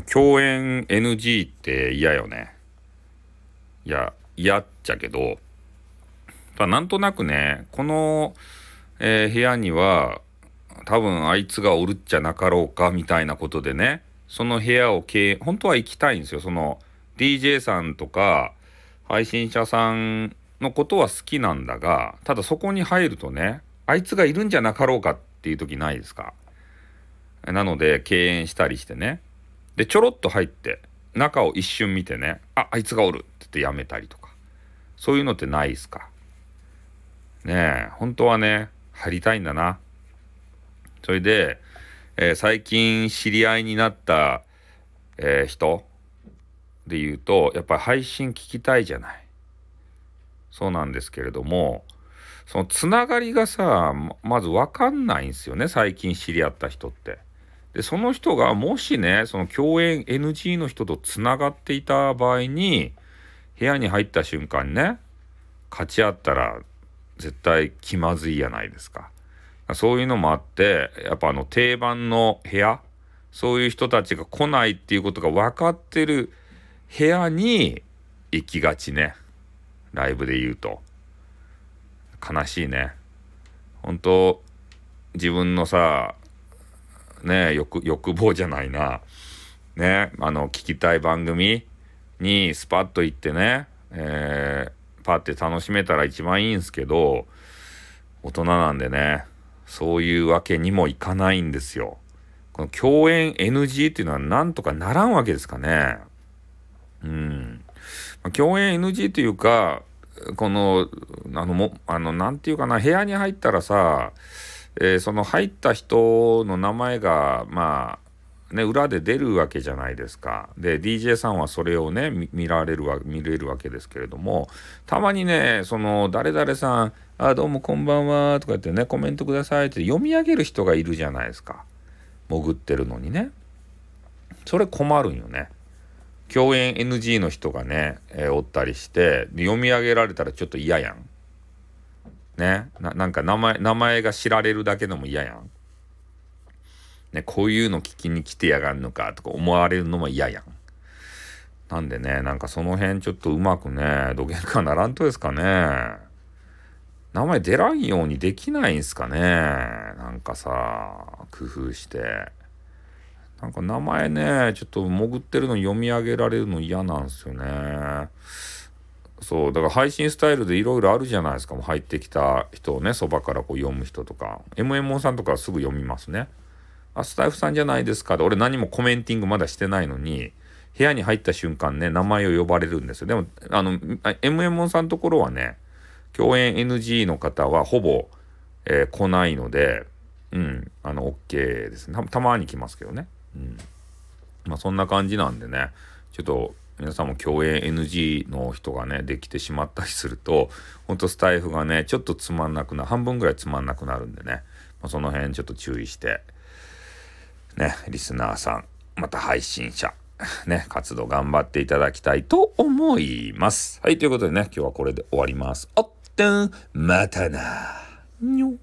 共演 NG って嫌よね。いや嫌っちゃけど。なんとなくねこの、えー、部屋には多分あいつがおるっちゃなかろうかみたいなことでねその部屋を経営本当は行きたいんですよ。その DJ さんとか配信者さんのことは好きなんだがただそこに入るとねあいつがいるんじゃなかろうかっていう時ないですか。なので敬遠したりしてね。でちょろっと入って中を一瞬見てねああいつがおるって言ってやめたりとか。そういうのってないですか。ねえ本当はね入りたいんだな。それで、えー、最近知り合いになった、えー、人で言うとやっぱり配信聞きたいじゃない。そうなんですけれどもそのつながりがさまず分かんないんですよね最近知り合った人って。でその人がもしねその共演 NG の人とつながっていた場合に部屋に入った瞬間にね勝ち合ったら絶対気まずいやないですか。そういうのもあってやっぱあの定番の部屋そういう人たちが来ないっていうことが分かってる部屋に行きがちね。ライブで言うと。悲しいね。本当自分のさね欲欲望じゃないなねあの聞きたい番組にスパッと行ってね、えー、パッて楽しめたら一番いいんすけど大人なんでねそういうわけにもいかないんですよ。この共演 NG っていうのはなんとかならんわけですかね。うん。共演 NG というかこのあのもあのなんていうかな部屋に入ったらさえー、その入った人の名前がまあね裏で出るわけじゃないですか。で DJ さんはそれをね見られるわ見れるわけですけれどもたまにねその誰々さん「あどうもこんばんは」とか言ってねコメントくださいって読み上げる人がいるじゃないですか潜ってるのにね。それ困るんよね。共演 NG の人がね、えー、おったりして読み上げられたらちょっと嫌やん。ねななんか名前名前が知られるだけでも嫌やん。ねこういうの聞きに来てやがんのかとか思われるのも嫌やん。なんでねなんかその辺ちょっとうまくねどげんかならんとですかね。名前出らんようにできないんすかねなんかさ工夫して。なんか名前ねちょっと潜ってるの読み上げられるの嫌なんすよね。そうだから配信スタイルでいろいろあるじゃないですか。もう入ってきた人をねそばからこう読む人とか。MMO さんとかすぐ読みますね。あスタイフさんじゃないですか。で俺何もコメンティングまだしてないのに部屋に入った瞬間ね名前を呼ばれるんですよ。でもあの MMO さんのところはね共演 NG の方はほぼ、えー、来ないのでうんあの OK ですね。たまに来ますけどね。うん。まあそんな感じなんでね。ちょっと皆さんも共演 NG の人がねできてしまったりするとほんとスタイフがねちょっとつまんなくな半分ぐらいつまんなくなるんでね、まあ、その辺ちょっと注意してねリスナーさんまた配信者ね活動頑張っていただきたいと思います。はいということでね今日はこれで終わります。おっとまたなにょ